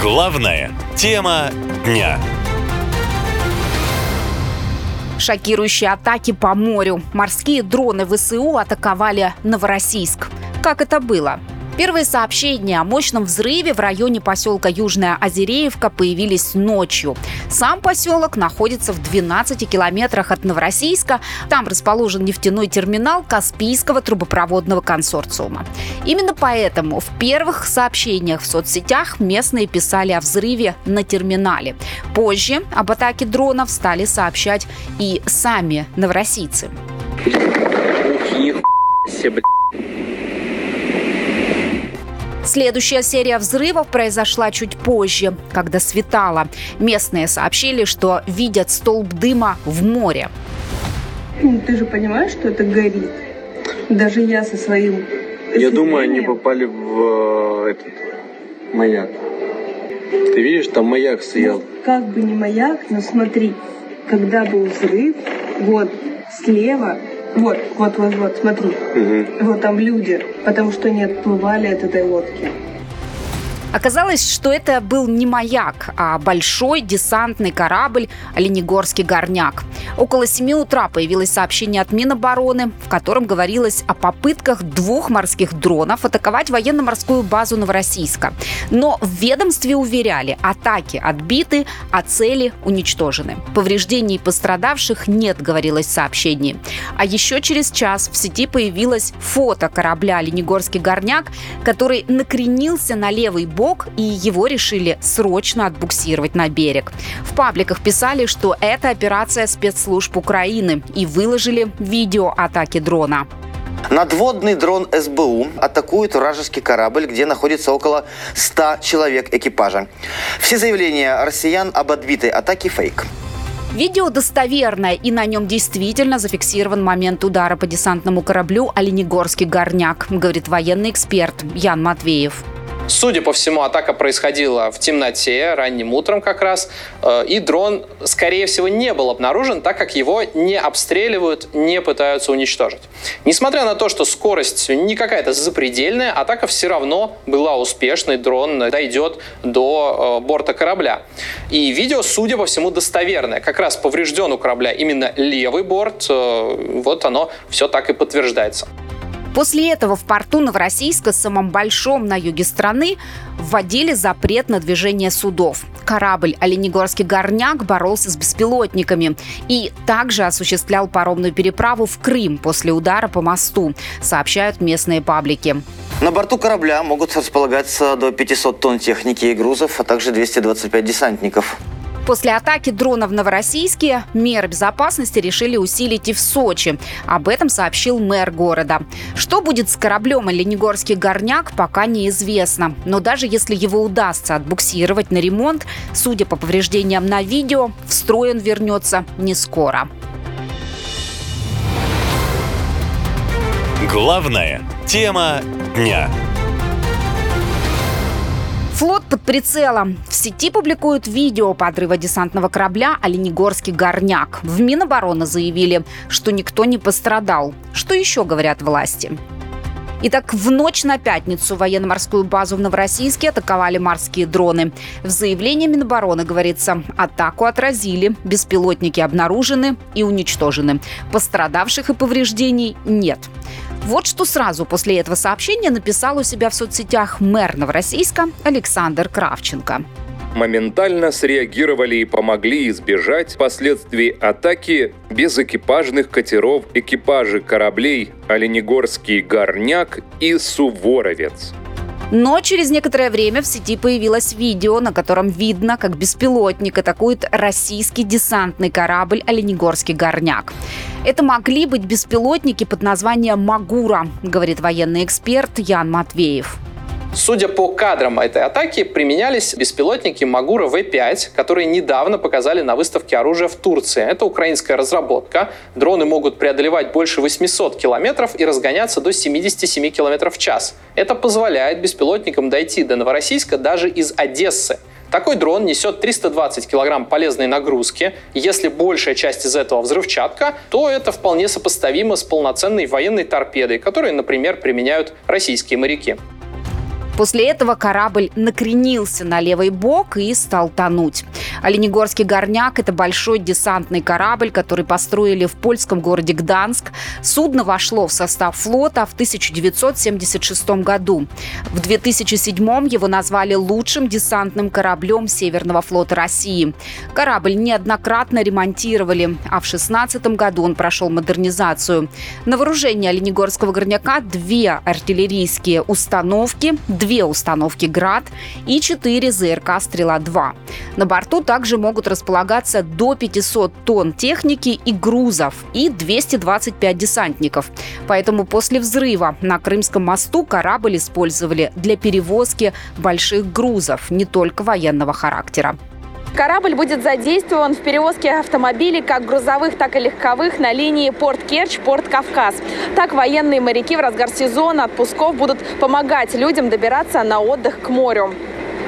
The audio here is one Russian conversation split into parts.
Главная тема дня. Шокирующие атаки по морю. Морские дроны ВСУ атаковали Новороссийск. Как это было? Первые сообщения о мощном взрыве в районе поселка Южная Озереевка появились ночью. Сам поселок находится в 12 километрах от Новороссийска. Там расположен нефтяной терминал Каспийского трубопроводного консорциума. Именно поэтому в первых сообщениях в соцсетях местные писали о взрыве на терминале. Позже об атаке дронов стали сообщать и сами новороссийцы. Следующая серия взрывов произошла чуть позже, когда светало. Местные сообщили, что видят столб дыма в море. Ну, ты же понимаешь, что это горит? Даже я со своим... Я думаю, они попали в э, этот маяк. Ты видишь, там маяк стоял. Ну, как бы не маяк, но смотри, когда был взрыв, вот слева вот, вот, вот, вот, смотри. Угу. Вот там люди, потому что они отплывали от этой лодки. Оказалось, что это был не маяк, а большой десантный корабль «Оленегорский горняк». Около 7 утра появилось сообщение от Минобороны, в котором говорилось о попытках двух морских дронов атаковать военно-морскую базу Новороссийска. Но в ведомстве уверяли, атаки отбиты, а цели уничтожены. Повреждений пострадавших нет, говорилось в сообщении. А еще через час в сети появилось фото корабля «Оленегорский горняк», который накренился на левый бок бок, и его решили срочно отбуксировать на берег. В пабликах писали, что это операция спецслужб Украины и выложили видео атаки дрона. Надводный дрон СБУ атакует вражеский корабль, где находится около 100 человек экипажа. Все заявления россиян об отбитой атаке – фейк. Видео достоверное, и на нем действительно зафиксирован момент удара по десантному кораблю «Оленегорский горняк», говорит военный эксперт Ян Матвеев. Судя по всему, атака происходила в темноте, ранним утром как раз, э, и дрон, скорее всего, не был обнаружен, так как его не обстреливают, не пытаются уничтожить. Несмотря на то, что скорость не какая-то запредельная, атака все равно была успешной, дрон дойдет до э, борта корабля. И видео, судя по всему, достоверное. Как раз поврежден у корабля именно левый борт, э, вот оно все так и подтверждается. После этого в порту Новороссийска, самом большом на юге страны, вводили запрет на движение судов. Корабль «Оленегорский горняк» боролся с беспилотниками и также осуществлял паромную переправу в Крым после удара по мосту, сообщают местные паблики. На борту корабля могут располагаться до 500 тонн техники и грузов, а также 225 десантников. После атаки дрона в Новороссийске меры безопасности решили усилить и в Сочи. Об этом сообщил мэр города. Что будет с кораблем «Оленегорский горняк» пока неизвестно. Но даже если его удастся отбуксировать на ремонт, судя по повреждениям на видео, в строй он вернется не скоро. Главная тема дня. Флот под прицелом. В сети публикуют видео подрыва десантного корабля «Оленегорский горняк». В Минобороны заявили, что никто не пострадал. Что еще говорят власти? Итак, в ночь на пятницу военно-морскую базу в Новороссийске атаковали морские дроны. В заявлении Минобороны говорится, атаку отразили, беспилотники обнаружены и уничтожены. Пострадавших и повреждений нет. Вот что сразу после этого сообщения написал у себя в соцсетях мэр Новороссийска Александр Кравченко моментально среагировали и помогли избежать последствий атаки без экипажных катеров экипажи кораблей «Оленегорский горняк» и «Суворовец». Но через некоторое время в сети появилось видео, на котором видно, как беспилотник атакует российский десантный корабль «Оленегорский горняк». Это могли быть беспилотники под названием «Магура», говорит военный эксперт Ян Матвеев. Судя по кадрам этой атаки, применялись беспилотники Магура В-5, которые недавно показали на выставке оружия в Турции. Это украинская разработка. Дроны могут преодолевать больше 800 километров и разгоняться до 77 километров в час. Это позволяет беспилотникам дойти до Новороссийска даже из Одессы. Такой дрон несет 320 килограмм полезной нагрузки. Если большая часть из этого взрывчатка, то это вполне сопоставимо с полноценной военной торпедой, которые, например, применяют российские моряки. После этого корабль накренился на левый бок и стал тонуть. Оленегорский горняк – это большой десантный корабль, который построили в польском городе Гданск. Судно вошло в состав флота в 1976 году. В 2007 его назвали лучшим десантным кораблем Северного флота России. Корабль неоднократно ремонтировали, а в 2016 году он прошел модернизацию. На вооружении Оленегорского горняка две артиллерийские установки, две установки «Град» и четыре ЗРК «Стрела-2». На борту также могут располагаться до 500 тонн техники и грузов и 225 десантников. Поэтому после взрыва на Крымском мосту корабль использовали для перевозки больших грузов, не только военного характера. Корабль будет задействован в перевозке автомобилей как грузовых, так и легковых на линии Порт Керчь, Порт Кавказ. Так военные моряки в разгар сезона отпусков будут помогать людям добираться на отдых к морю.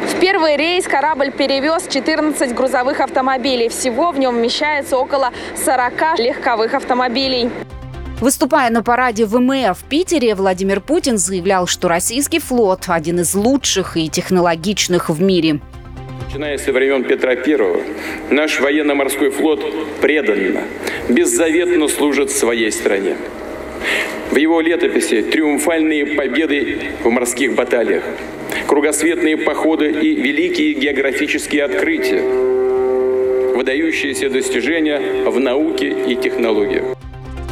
В первый рейс корабль перевез 14 грузовых автомобилей. Всего в нем вмещается около 40 легковых автомобилей. Выступая на параде ВМФ в Питере, Владимир Путин заявлял, что российский флот один из лучших и технологичных в мире. Начиная со времен Петра I, наш военно-морской флот преданно, беззаветно служит своей стране. В его летописи триумфальные победы в морских баталиях, кругосветные походы и великие географические открытия, выдающиеся достижения в науке и технологиях.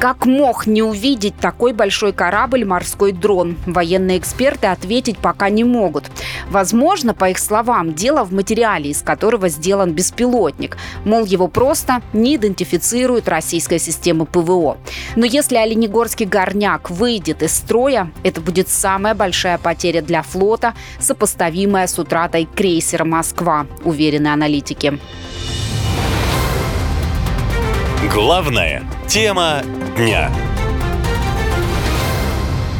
Как мог не увидеть такой большой корабль «Морской дрон»? Военные эксперты ответить пока не могут. Возможно, по их словам, дело в материале, из которого сделан беспилотник. Мол, его просто не идентифицирует российская система ПВО. Но если Оленегорский горняк выйдет из строя, это будет самая большая потеря для флота, сопоставимая с утратой крейсера «Москва», уверены аналитики. Главная тема дня.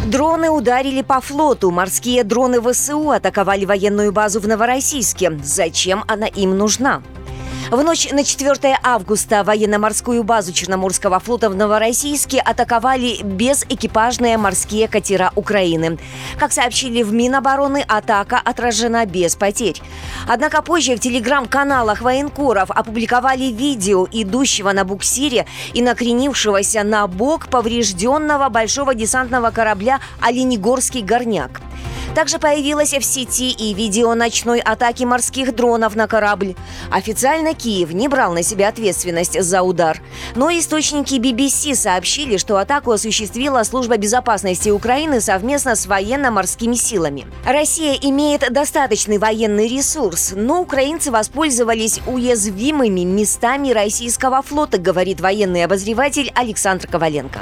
Дроны ударили по флоту. Морские дроны ВСУ атаковали военную базу в Новороссийске. Зачем она им нужна? В ночь на 4 августа военно-морскую базу Черноморского флота в Новороссийске атаковали безэкипажные морские катера Украины. Как сообщили в Минобороны, атака отражена без потерь. Однако позже в телеграм-каналах военкоров опубликовали видео идущего на буксире и накренившегося на бок поврежденного большого десантного корабля «Оленегорский горняк». Также появилось в сети и видео ночной атаки морских дронов на корабль. Официально Киев не брал на себя ответственность за удар. Но источники BBC сообщили, что атаку осуществила служба безопасности Украины совместно с военно-морскими силами. Россия имеет достаточный военный ресурс, но украинцы воспользовались уязвимыми местами российского флота, говорит военный обозреватель Александр Коваленко.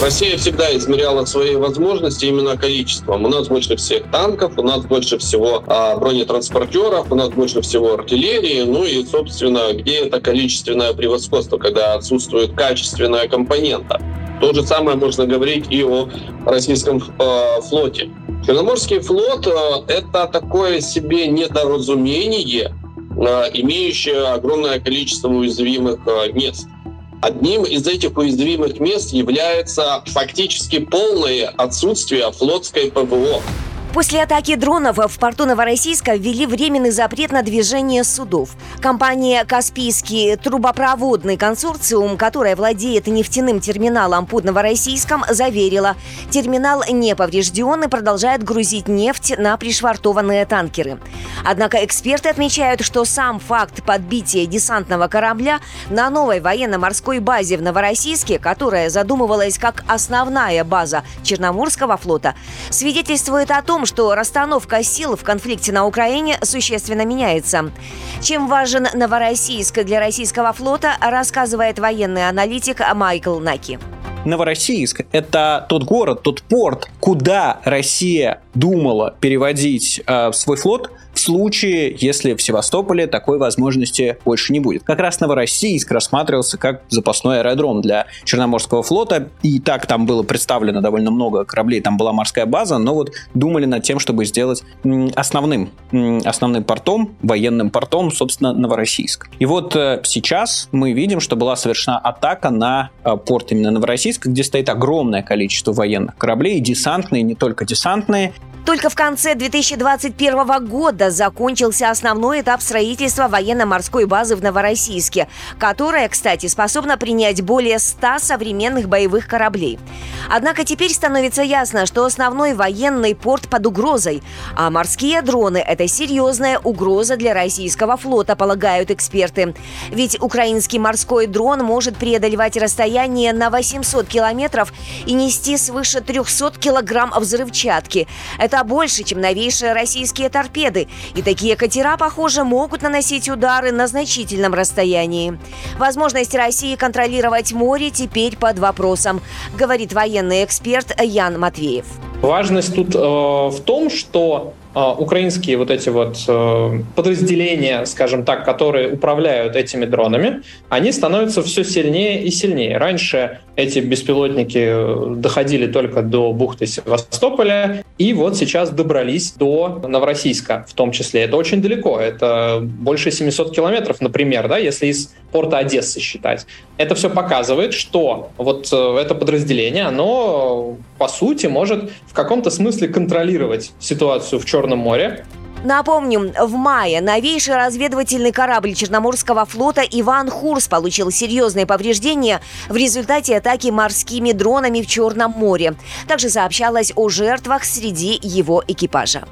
Россия всегда измеряла свои возможности именно количеством. У нас больше всех танков, у нас больше всего а, бронетранспортеров, у нас больше всего артиллерии, ну и, собственно, где это количественное превосходство, когда отсутствует качественная компонента. То же самое можно говорить и о российском э, флоте. Черноморский флот э, это такое себе недоразумение, э, имеющее огромное количество уязвимых э, мест. Одним из этих уязвимых мест является фактически полное отсутствие флотской ПВО. После атаки дронов в порту Новороссийска ввели временный запрет на движение судов. Компания «Каспийский трубопроводный консорциум», которая владеет нефтяным терминалом под Новороссийском, заверила, терминал не поврежден и продолжает грузить нефть на пришвартованные танкеры. Однако эксперты отмечают, что сам факт подбития десантного корабля на новой военно-морской базе в Новороссийске, которая задумывалась как основная база Черноморского флота, свидетельствует о том, что расстановка сил в конфликте на Украине существенно меняется. Чем важен Новороссийск для российского флота, рассказывает военный аналитик Майкл Наки. Новороссийск – это тот город, тот порт, куда Россия думала переводить э, свой флот случае, если в Севастополе такой возможности больше не будет. Как раз Новороссийск рассматривался как запасной аэродром для Черноморского флота, и так там было представлено довольно много кораблей, там была морская база, но вот думали над тем, чтобы сделать основным, основным портом, военным портом, собственно, Новороссийск. И вот э, сейчас мы видим, что была совершена атака на э, порт именно Новороссийска, где стоит огромное количество военных кораблей, десантные, не только десантные, только в конце 2021 года закончился основной этап строительства военно-морской базы в Новороссийске, которая, кстати, способна принять более 100 современных боевых кораблей. Однако теперь становится ясно, что основной военный порт под угрозой, а морские дроны – это серьезная угроза для российского флота, полагают эксперты. Ведь украинский морской дрон может преодолевать расстояние на 800 километров и нести свыше 300 килограмм взрывчатки. Это больше, чем новейшие российские торпеды. И такие катера, похоже, могут наносить удары на значительном расстоянии. Возможность России контролировать море теперь под вопросом, говорит военный эксперт Ян Матвеев. Важность тут э, в том, что а, украинские вот эти вот э, подразделения, скажем так, которые управляют этими дронами, они становятся все сильнее и сильнее. Раньше эти беспилотники э, доходили только до бухты Севастополя, и вот сейчас добрались до Новороссийска в том числе. Это очень далеко, это больше 700 километров, например, да, если из порта Одессы считать. Это все показывает, что вот э, это подразделение, оно по сути может в каком-то смысле контролировать ситуацию в Черном Черном море. Напомним, в мае новейший разведывательный корабль Черноморского флота «Иван Хурс» получил серьезные повреждения в результате атаки морскими дронами в Черном море. Также сообщалось о жертвах среди его экипажа.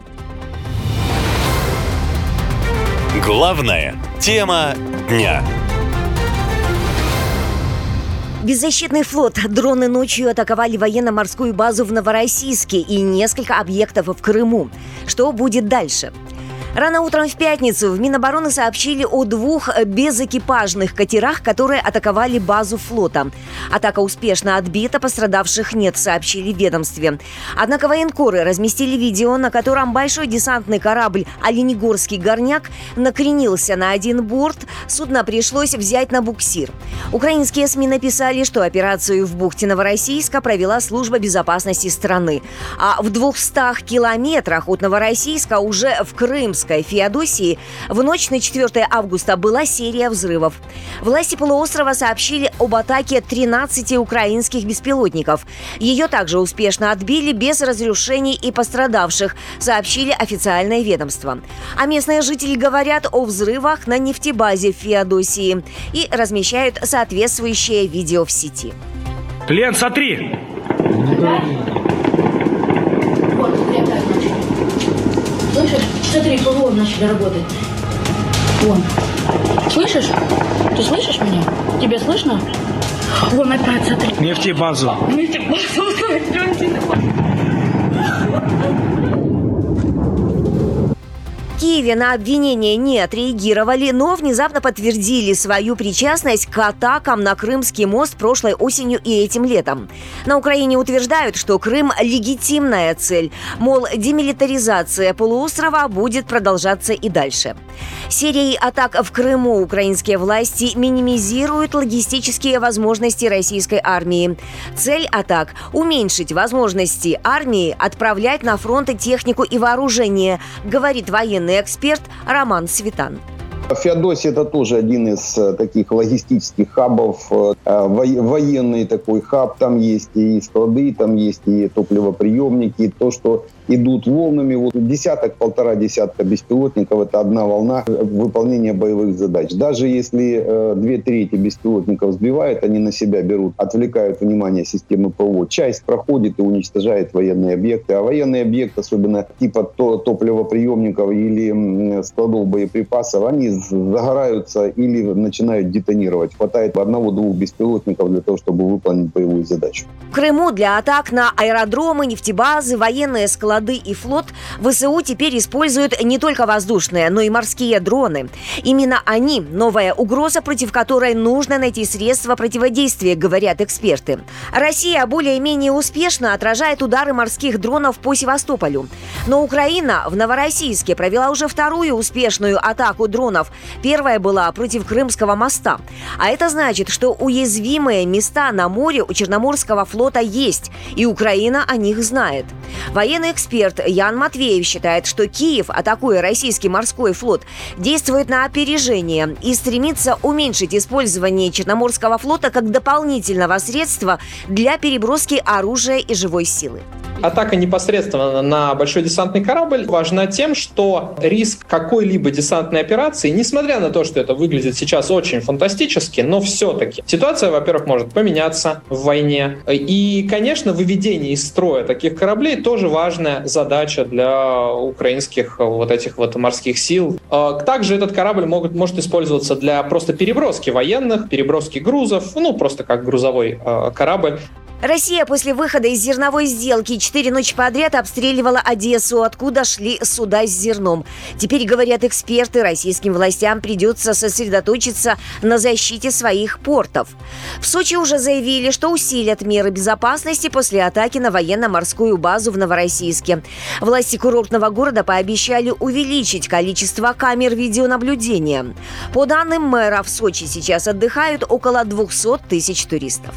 Главная тема дня. Беззащитный флот. Дроны ночью атаковали военно-морскую базу в Новороссийске и несколько объектов в Крыму. Что будет дальше? Рано утром в пятницу в Минобороны сообщили о двух безэкипажных катерах, которые атаковали базу флота. Атака успешно отбита, пострадавших нет, сообщили в ведомстве. Однако военкоры разместили видео, на котором большой десантный корабль «Оленегорский горняк» накренился на один борт, судно пришлось взять на буксир. Украинские СМИ написали, что операцию в бухте Новороссийска провела служба безопасности страны. А в 200 километрах от Новороссийска уже в Крымск Курской Феодосии в ночь на 4 августа была серия взрывов. Власти полуострова сообщили об атаке 13 украинских беспилотников. Ее также успешно отбили без разрушений и пострадавших, сообщили официальное ведомство. А местные жители говорят о взрывах на нефтебазе в Феодосии и размещают соответствующее видео в сети. Лен, смотри! Начали работать. Вон. Слышишь? Ты слышишь меня? Тебе слышно? Вон опять, смотри. Нефтебазу. Нефтебазу. Киеве на обвинения не отреагировали, но внезапно подтвердили свою причастность к атакам на Крымский мост прошлой осенью и этим летом. На Украине утверждают, что Крым – легитимная цель. Мол, демилитаризация полуострова будет продолжаться и дальше. Серией атак в Крыму украинские власти минимизируют логистические возможности российской армии. Цель атак – уменьшить возможности армии отправлять на фронт технику и вооружение, говорит военный военный эксперт Роман Светан. Феодосия это тоже один из э, таких логистических хабов, э, военный такой хаб, там есть и склады, там есть и топливоприемники, то, что идут волнами. Вот десяток, полтора десятка беспилотников – это одна волна выполнения боевых задач. Даже если э, две трети беспилотников сбивают, они на себя берут, отвлекают внимание системы ПВО. Часть проходит и уничтожает военные объекты. А военные объекты, особенно типа топливоприемников или складов боеприпасов, они загораются или начинают детонировать. Хватает одного-двух беспилотников для того, чтобы выполнить боевую задачу. В Крыму для атак на аэродромы, нефтебазы, военные склады и флот, ВСУ теперь используют не только воздушные, но и морские дроны. Именно они – новая угроза, против которой нужно найти средства противодействия, говорят эксперты. Россия более-менее успешно отражает удары морских дронов по Севастополю. Но Украина в Новороссийске провела уже вторую успешную атаку дронов. Первая была против Крымского моста. А это значит, что уязвимые места на море у Черноморского флота есть, и Украина о них знает. Военный эксперт Ян Матвеев считает, что Киев, атакуя российский морской флот, действует на опережение и стремится уменьшить использование Черноморского флота как дополнительного средства для переброски оружия и живой силы. Атака непосредственно на большой десантный корабль важна тем, что риск какой-либо десантной операции, несмотря на то, что это выглядит сейчас очень фантастически, но все-таки ситуация, во-первых, может поменяться в войне. И, конечно, выведение из строя таких кораблей тоже важная задача для украинских вот этих вот морских сил. А, также этот корабль могут, может использоваться для просто переброски военных, переброски грузов, ну, просто как грузовой а, корабль. Россия после выхода из зерновой сделки четыре ночи подряд обстреливала Одессу, откуда шли суда с зерном. Теперь, говорят эксперты, российским властям придется сосредоточиться на защите своих портов. В Сочи уже заявили, что усилят меры безопасности после атаки на военно-морскую базу в Новороссийске. Власти курортного города пообещали увеличить количество камер видеонаблюдения. По данным мэра, в Сочи сейчас отдыхают около 200 тысяч туристов.